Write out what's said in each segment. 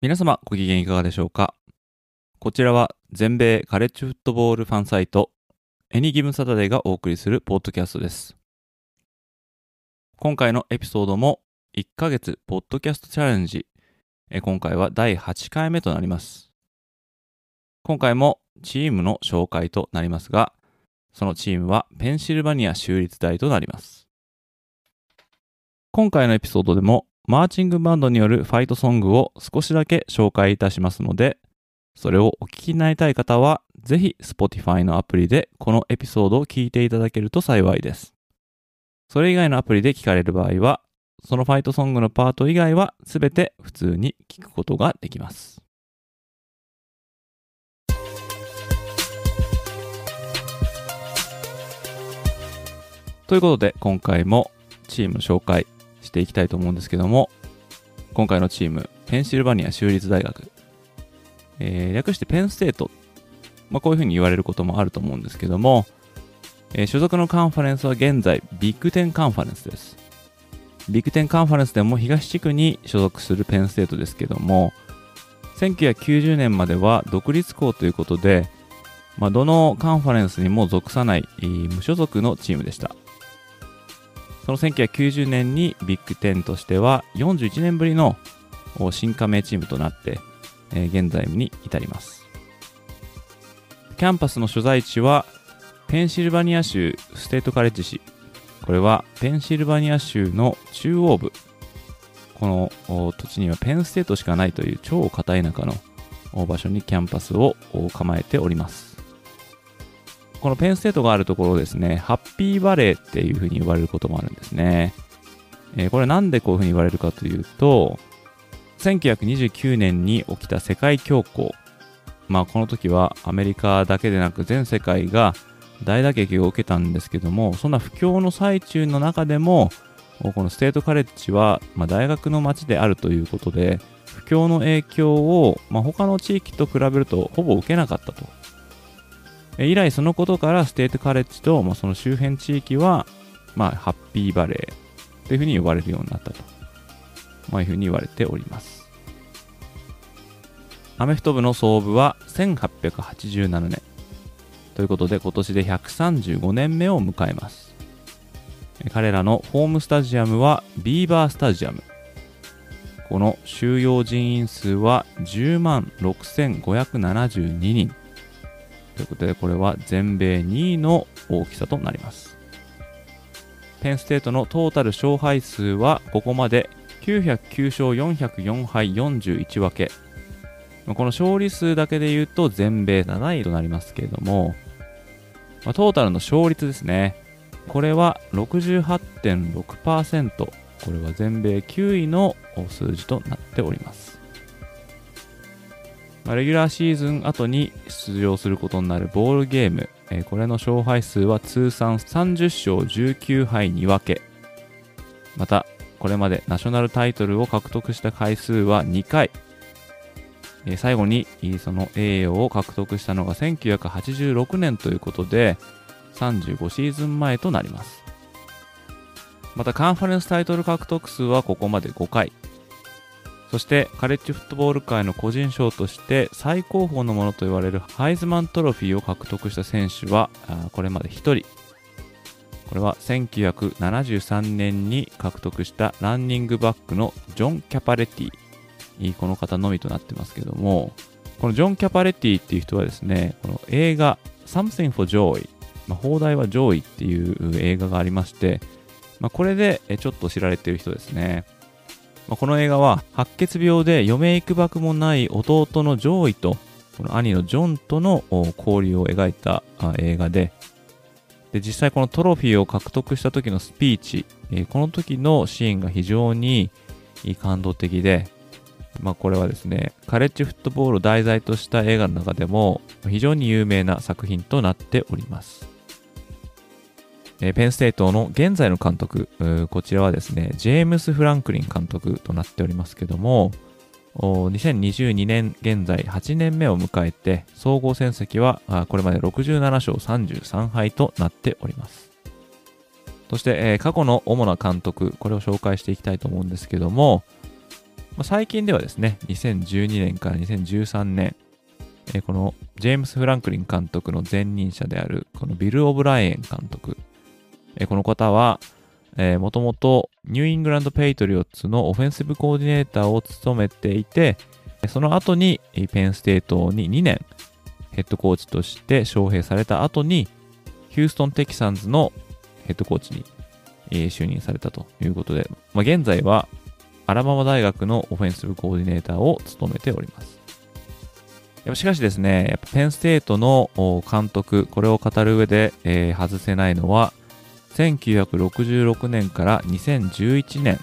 皆様ご機嫌いかがでしょうか？こちらは全米カレッジフットボールファンサイトエニギブンサタデーがお送りするポッドキャストです。今回のエピソードも1ヶ月ポッドキャストチャレンジ。今回は第8回目となります。今回もチームの紹介となりますがそのチームはペンシルバニア州立大となります。今回のエピソードでもマーチングバンドによるファイトソングを少しだけ紹介いたしますので、それをお聞きになりたい方は、ぜひ Spotify のアプリでこのエピソードを聞いていただけると幸いです。それ以外のアプリで聞かれる場合は、そのファイトソングのパート以外は全て普通に聞くことができます。ということで、今回もチーム紹介していきたいと思うんですけども、今回のチーム、ペンシルバニア州立大学、えー、略してペンステート、まあ、こういうふうに言われることもあると思うんですけども、えー、所属のカンファレンスは現在、ビッグテンカンファレンスです。ビッグテンカンファレンスでも東地区に所属するペンステートですけども、1990年までは独立校ということで、まあ、どのカンファレンスにも属さない無所属のチームでした。その1990年にビッグ10としては41年ぶりの新加盟チームとなって、え、現在に至ります。キャンパスの所在地はペンシルバニア州ステートカレッジ市。これはペンシルバニア州の中央部。この土地にはペンステートしかないという超片田舎の場所にキャンパスを構えております。このペンステートがあるところですね、ハッピーバレーっていうふうに言われることもあるんですね。えー、これなんでこういうふうに言われるかというと、1929年に起きた世界恐慌。まあこの時はアメリカだけでなく全世界が大打撃を受けたんですけども、そんな不況の最中の中でも、このステートカレッジは、まあ、大学の街であるということで、不況の影響を、まあ、他の地域と比べるとほぼ受けなかったと以来そのことからステートカレッジと、まあ、その周辺地域は、まあ、ハッピーバレーというふうに呼ばれるようになったと、まあ、いうふうに言われております。アメフト部の創部は1887年ということで今年で135年目を迎えます。彼らのホームスタジアムはビーバースタジアム。この収容人員数は10万6572人。ということで、これは全米2位の大きさとなります。ペンステートのトータル勝敗数はここまで909勝404敗41分け。この勝利数だけで言うと全米7位となりますけれども、ま、トータルの勝率ですね。これは68.6%。これは全米9位の数字となっております。まあ、レギュラーシーズン後に出場することになるボールゲーム、えー、これの勝敗数は通算30勝19敗2分け。また、これまでナショナルタイトルを獲得した回数は2回。えー、最後にその栄誉を獲得したのが1986年ということで、35シーズン前となります。またカンファレンスタイトル獲得数はここまで5回。そしてカレッジフットボール界の個人賞として最高峰のものと言われるハイズマントロフィーを獲得した選手はこれまで1人。これは1973年に獲得したランニングバックのジョン・キャパレティ。この方のみとなってますけども。このジョン・キャパレティっていう人はですねこの映画 Something for Joy、まあ、放題は Joy っていう映画がありまして、まあ、これでちょっと知られてる人ですね。まあ、この映画は白血病で余命いくばくもない弟のジョーイとこの兄のジョンとの交流を描いた映画でで、実際このトロフィーを獲得した時のスピーチ、えー、この時のシーンが非常に感動的で、まあこれはですね、カレッジフットボールを題材とした映画の中でも非常に有名な作品となっております。えー、ペンステートの現在の監督、こちらはですね、ジェームス・フランクリン監督となっておりますけども、2022年現在8年目を迎えて、総合戦績はこれまで67勝33敗となっております。そして、えー、過去の主な監督、これを紹介していきたいと思うんですけども、まあ、最近ではですね、2012年から2013年、えー、このジェームス・フランクリン監督の前任者である、このビル・オブライエン監督、え、この方は、え、もともとニューイングランド・ペイトリオッツのオフェンシブコーディネーターを務めていて、その後にペンステートに2年ヘッドコーチとして招聘された後に、ヒューストン・テキサンズのヘッドコーチに、就任されたということで、まあ、現在はアラバマ大学のオフェンシブコーディネーターを務めております。しかしですね、やっぱペンステートの監督、これを語る上で、え、外せないのは、1966年から2011年、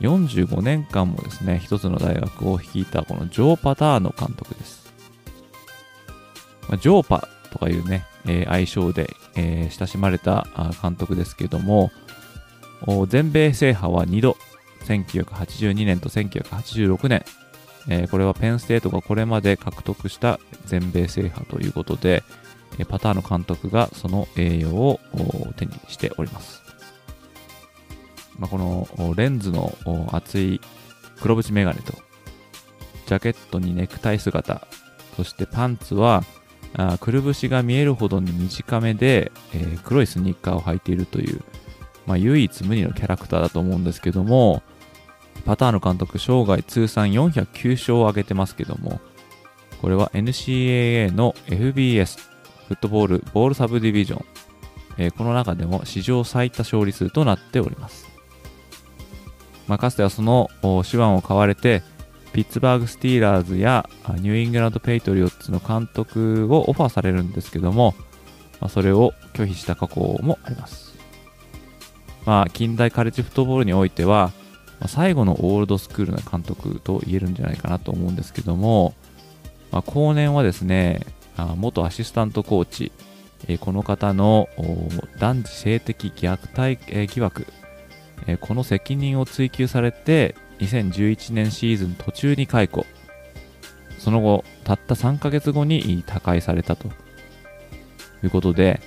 45年間もですね、一つの大学を率いたこのジョー・パターノ監督です。まあ、ジョーパとかいうね、えー、愛称で、えー、親しまれた監督ですけども、全米制覇は2度、1982年と1986年、えー、これはペンステートがこれまで獲得した全米制覇ということで、パターの監督がその栄誉を手にしております。まあ、このレンズの厚い黒縁メガネと、ジャケットにネクタイ姿、そしてパンツはあくるぶしが見えるほどに短めで、えー、黒いスニッカーを履いているという、まあ、唯一無二のキャラクターだと思うんですけども、パターノ監督生涯通算409勝を挙げてますけども、これは NCAA の FBS、フットボール、ボールサブディビジョン、えー、この中でも史上最多勝利数となっております。まあ、かつてはその手腕を買われて、ピッツバーグ・スティーラーズやニューイングランド・ペイトリオッツの監督をオファーされるんですけども、まあ、それを拒否した過去もあります。まあ、近代カレッジフットボールにおいては、最後のオールドスクールな監督と言えるんじゃないかなと思うんですけども、まあ、後年はですね、あ元アシスタントコーチ、え、この方の男児性的虐待、え、疑惑、え、この責任を追及されて、2011年シーズン途中に解雇。その後、たった3ヶ月後に他界されたと。いうことで、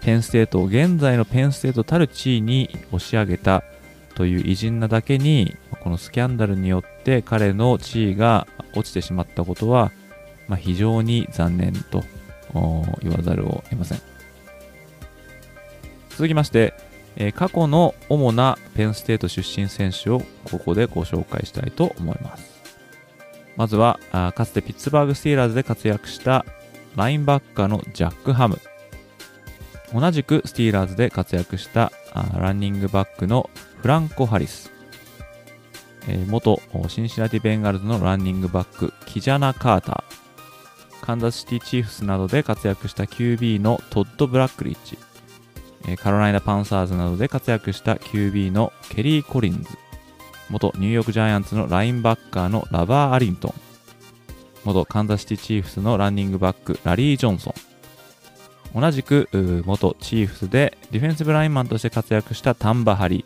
ペンステートを現在のペンステートたる地位に押し上げた。という偉人なだけに、このスキャンダルによって彼の地位が落ちてしまったことは、まあ、非常に残念と言わざるを得ません。続きまして、えー、過去の主なペンステート出身選手をここでご紹介したいと思います。まずは、あかつてピッツバーグ・スティーラーズで活躍したラインバッカーのジャック・ハム。同じくスティーラーズで活躍したランニングバックのフランコ・ハリス。えー、元シンシナティ・ベンガルズのランニングバック、キジャナ・カーター。カンザスシティ・チーフスなどで活躍した QB のトッド・ブラックレッジ。カロライナ・パンサーズなどで活躍した QB のケリー・コリンズ、元ニューヨークジャイアンツのラインバッカーのラバー・アリントン、元カンザスシティ・チーフスのランニングバックラリー・ジョンソン、同じく元チーフスでディフェンシブラインマンとして活躍したタンバ・ハリ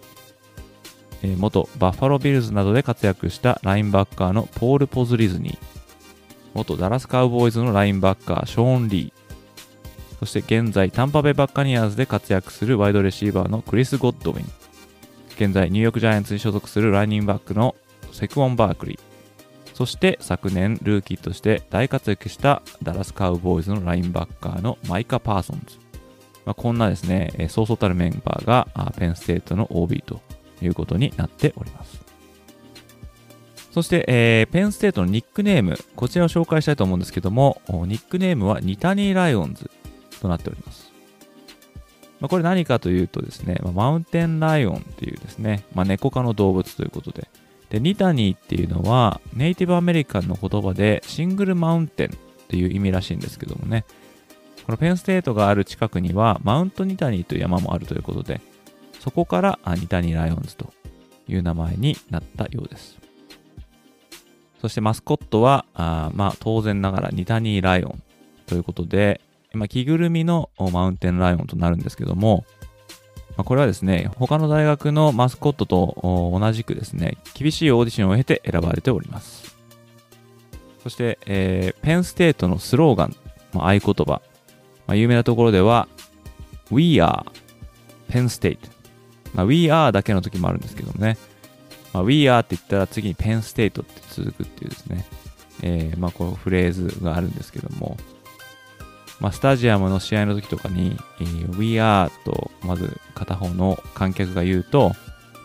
ー、元バッファロー・ビルズなどで活躍したラインバッカーのポール・ポズリズニー、元ダラス・カウボーイズのラインバッカーショーン・リー、そして現在タンパベイバッカニアーズで活躍するワイドレシーバーのクリス・ゴッドウィン。現在ニューヨークジャイアンツに所属するランニングバックのセクオン・バークリー。そして昨年ルーキーとして大活躍したダラス・カウボーイズのラインバッカーのマイカ・パーソンズ。まあ、こんなですね、そうそうたるメンバーがペンステートの OB ということになっております。そして、えー、ペンステートのニックネーム、こちらを紹介したいと思うんですけども、ニックネームはニタニー・ライオンズとなっております。まあ、これ何かというとですね、まあ、マウンテンライオンっていうですね、まあ、猫科の動物ということで、で、ニタニーっていうのはネイティブアメリカンの言葉でシングルマウンテンっていう意味らしいんですけどもね、ここのペンステートがある近くにはマウントニタニーという山もあるということで、そこからニタニーライオンズという名前になったようです。そしてマスコットは、あまあ当然ながらニタニーライオンということで、まあ、着ぐるみのマウンテンライオンとなるんですけども、まあ、これはですね、他の大学のマスコットと同じくですね、厳しいオーディションを経て選ばれております。そして、えー、ペンステートのスローガン、まあ、合言葉、まあ、有名なところでは、We are Penn State。まあ、We are だけの時もあるんですけどもね。まあ、We are って言ったら次に Penn State って続くっていうですね。えー、まあ、このフレーズがあるんですけども、まあ、スタジアムの試合の時とかに、えー、We are とまず片方の観客が言うと、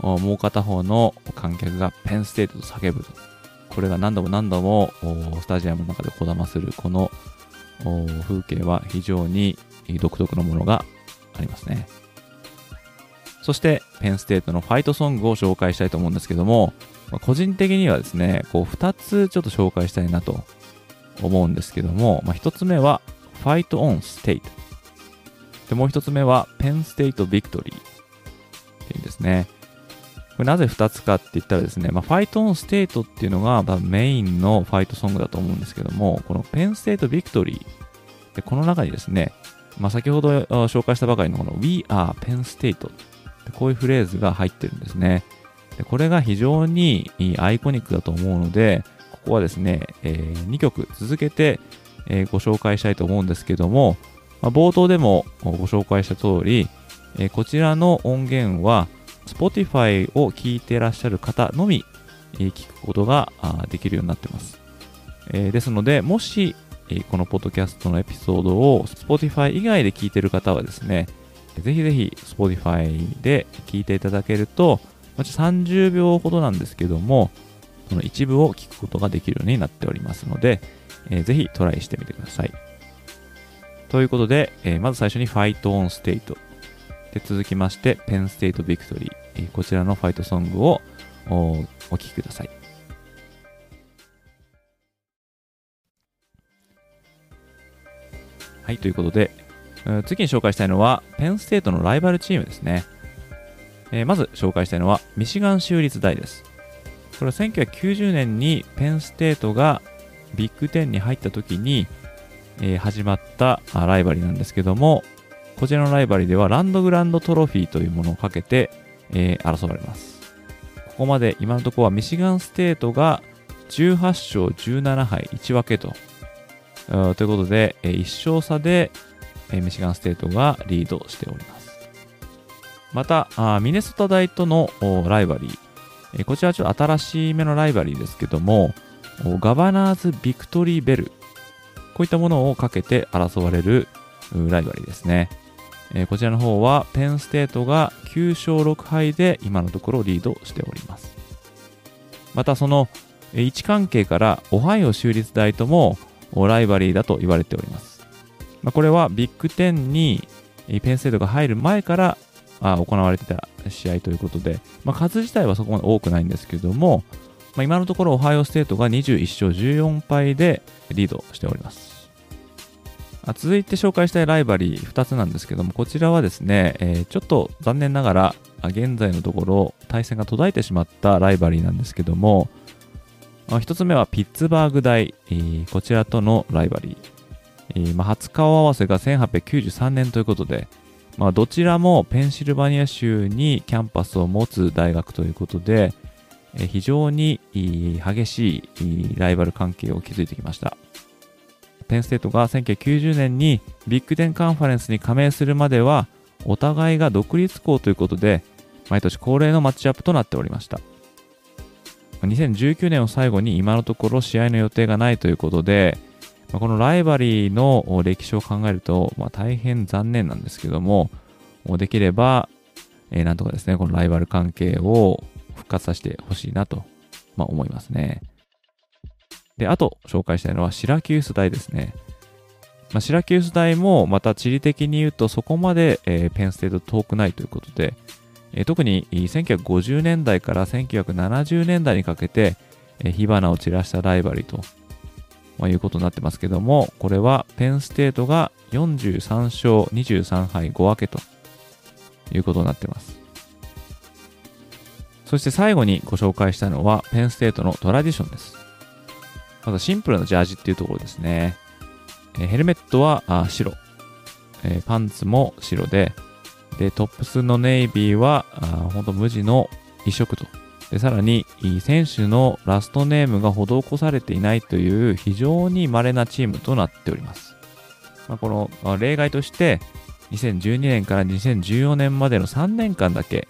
もう片方の観客がペンステートと叫ぶと。これが何度も何度もスタジアムの中でこだまするこの風景は非常に独特のものがありますね。そしてペンステートのファイトソングを紹介したいと思うんですけども、ま個人的にはですね、こう2つちょっと紹介したいなと思うんですけども、まあ、1つ目は Fight on State。で、もう一つ目は Penn State Victory っていうんですね。これなぜ2つかって言ったらですね、まあ、Fight on State っていうのがメインのファイトソングだと思うんですけども、この Penn State Victory でこの中にですね、まあ、先ほど紹介したばかりのこの We are Penn State こういうフレーズが入ってるんですね。でこれが非常にアイコニックだと思うので、ここはですね、えー、2曲続けてえ、ご紹介したいと思うんですけども、まあ、冒頭でもご紹介した通り、え、こちらの音源は Spotify を聴いていらっしゃる方のみ、え、聞くことができるようになってます。え、ですので、もし、え、このポッドキャストのエピソードを Spotify 以外で聞いてる方はですね、ぜひぜひ Spotify で聞いていただけると、30秒ほどなんですけども、その一部を聞くことができるようになっておりますので、えー、ぜひトライしてみてください。ということで、えー、まず最初に Fight on State で続きまして Penn State Victory、えー、こちらのファイトソングをお聴きください。はい、ということで、次に紹介したいのは、ペンステートのライバルチームですね。えー、まず紹介したいのは、ミシガン州立大です。これは1990年にペンステートがビッグ10に入った時に、えー、始まったライバリなんですけども、こちらのライバリではランドグランドトロフィーというものをかけて、えー、争われます。ここまで今のところはミシガンステートが18勝17敗1分けと。ということで、えー、1勝差で、ミシガンステートがリードしております。また、ミネソタ大とのライバリー、こちらはちょっと新しい目のライバリーですけども、ガバナーズ・ビクトリー・ベル。こういったものをかけて争われるライバリーですね。こちらの方はペンステートが9勝6敗で今のところリードしております。またその位置関係からオハイオ州立大ともライバリーだと言われております。まあ、これはビッグ10にペンステートが入る前から行われてた試合ということで、まあ、数自体はそこまで多くないんですけども、まあ、今のところオハイオステートが21勝14敗でリードしております。続いて紹介したいライバリー2つなんですけども、こちらはですね、えー、ちょっと残念ながら現在のところ対戦が途絶えてしまったライバリーなんですけども、1つ目はピッツバーグ大、えー、こちらとのライバリー。えーまあ、初顔合わせが1893年ということで、まあ、どちらもペンシルバニア州にキャンパスを持つ大学ということで、非常に激しいライバル関係を築いてきました。ペンステートが1990年にビッグテンカンファレンスに加盟するまではお互いが独立校ということで毎年恒例のマッチアップとなっておりました2019年を最後に今のところ試合の予定がないということでまこのライバリーの歴史を考えると、まあ、大変残念なんですけどもできれば、えー、なんとかですねこのライバル関係を復活させてほしいなと、まあ、思いますね。で、あと紹介したいのはシラキュース大ですね。まあ、シラキュース大もまた地理的に言うとそこまで、えー、ペンステート遠くないということで、えー、特に1950年代から1970年代にかけて、えー、火花を散らしたライバリーとまあ、いうことになってますけども、これはペンステートが43勝23敗5分けということになってます。そして最後にご紹介したのはペンステートのトラディションです。まずシンプルなジャージっていうところですね。えヘルメットはあ白、え、パンツも白で、で、トップスのネイビーは、あ本当無地の一色と。で、さらに、選手のラストネームが施されていないという非常に稀なチームとなっております。まあ、この、例外として、2012年から2014年までの3年間だけ、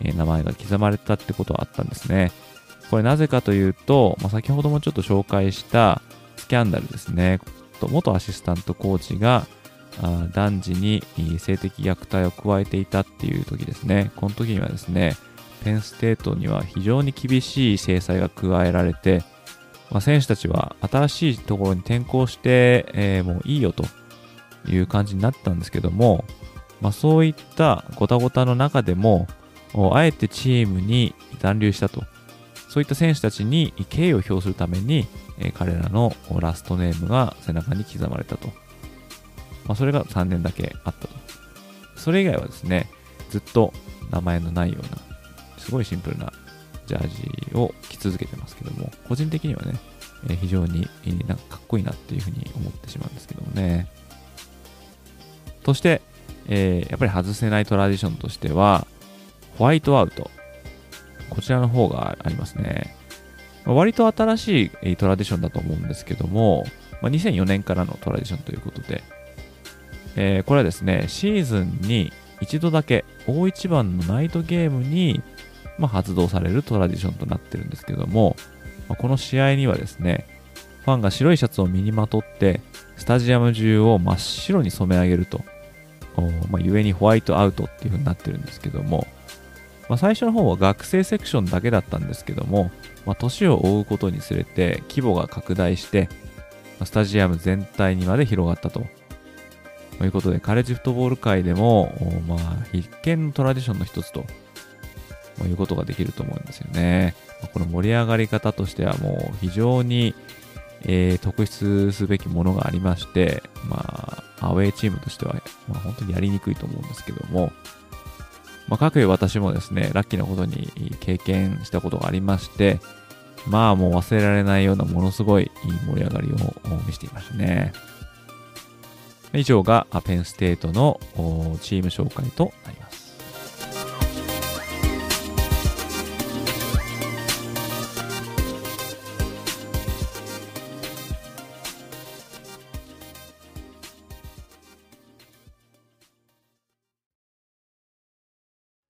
名前が刻まれたってことはあったんですね。これなぜかというと、まあ、先ほどもちょっと紹介したスキャンダルですね。元アシスタントコーチが男児に性的虐待を加えていたっていう時ですね。この時にはですね、ペンステートには非常に厳しい制裁が加えられて、まあ、選手たちは新しいところに転校して、えー、もういいよという感じになったんですけども、まあ、そういったごたごたの中でも、あえてチームに残留したと。そういった選手たちに敬意を表するために、え、彼らのラストネームが背中に刻まれたと。まあ、それが3年だけあったと。それ以外はですね、ずっと名前のないような、すごいシンプルなジャージを着続けてますけども、個人的にはね、え、非常になんかかっこいいなっていうふうに思ってしまうんですけどもね。そして、えー、やっぱり外せないトラディションとしては、ホワイトアウト。こちらの方がありますね。割と新しいトラディションだと思うんですけども、まあ、2004年からのトラディションということで、えー、これはですね、シーズンに一度だけ大一番のナイトゲームに、まあ、発動されるトラディションとなってるんですけども、まあ、この試合にはですね、ファンが白いシャツを身にまとって、スタジアム中を真っ白に染め上げると、まあ、故にホワイトアウトっていう風になってるんですけども、まあ、最初の方は学生セクションだけだったんですけども、まあ、年を追うことにつれて規模が拡大して、スタジアム全体にまで広がったと。ということで、カレッジフットボール界でも、まあ、必見のトラディションの一つと、いうことができると思うんですよね。この盛り上がり方としてはもう非常に、えー、特筆すべきものがありまして、まあ、アウェイチームとしては、まあ、本当にやりにくいと思うんですけども、まあ、各有私もですね、ラッキーなことに経験したことがありまして、まあもう忘れられないようなものすごいいい盛り上がりを見せていましたね。以上がペンステートのチーム紹介となります。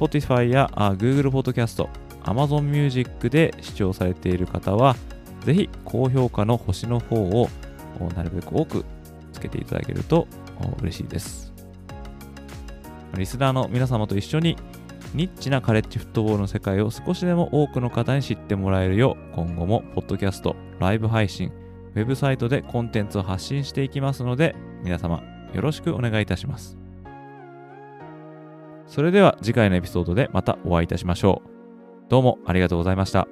Spotify や Google Podcast、Amazon Music で視聴されている方は、ぜひ高評価の星の方をなるべく多くつけていただけると嬉しいです。リスナーの皆様と一緒にニッチなカレッジフットボールの世界を少しでも多くの方に知ってもらえるよう、今後もポッドキャスト、ライブ配信、ウェブサイトでコンテンツを発信していきますので、皆様よろしくお願いいたします。それでは次回のエピソードでまたお会いいたしましょう。どうもありがとうございました。